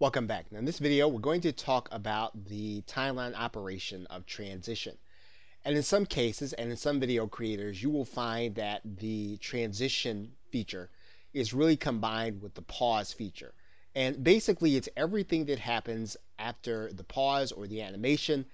Welcome back. Now in this video we're going to talk about the timeline operation of transition. And in some cases and in some video creators you will find that the transition feature is really combined with the pause feature. And basically it's everything that happens after the pause or the animation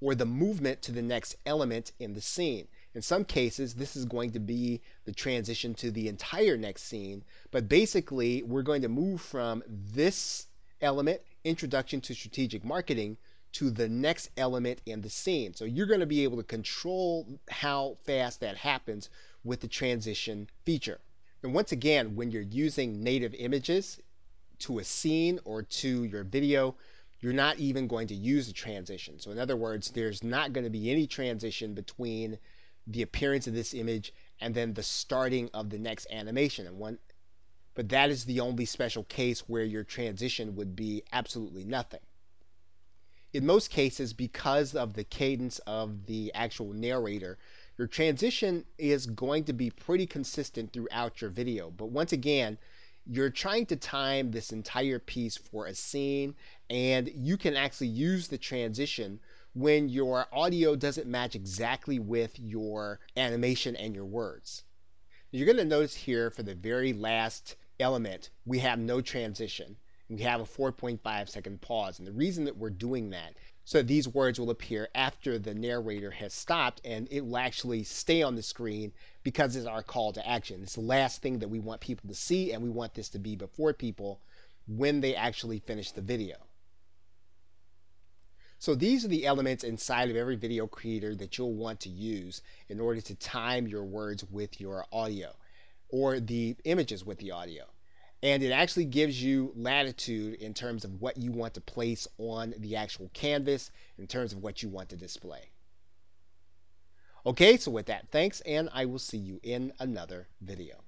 or the movement to the next element in the scene. In some cases, this is going to be the transition to the entire next scene, but basically, we're going to move from this element, introduction to strategic marketing, to the next element in the scene. So you're going to be able to control how fast that happens with the transition feature. And once again, when you're using native images to a scene or to your video, you're not even going to use the transition. So in other words, there's not going to be any transition between the appearance of this image and then the starting of the next animation. And one but that is the only special case where your transition would be absolutely nothing. In most cases, because of the cadence of the actual narrator, your transition is going to be pretty consistent throughout your video. But once again, you're trying to time this entire piece for a scene, and you can actually use the transition when your audio doesn't match exactly with your animation and your words. You're going to notice here for the very last element, we have no transition. We have a 4.5 second pause. And the reason that we're doing that, so these words will appear after the narrator has stopped and it will actually stay on the screen because it's our call to action. It's the last thing that we want people to see, and we want this to be before people when they actually finish the video. So these are the elements inside of every video creator that you'll want to use in order to time your words with your audio or the images with the audio. And it actually gives you latitude in terms of what you want to place on the actual canvas, in terms of what you want to display. Okay, so with that, thanks, and I will see you in another video.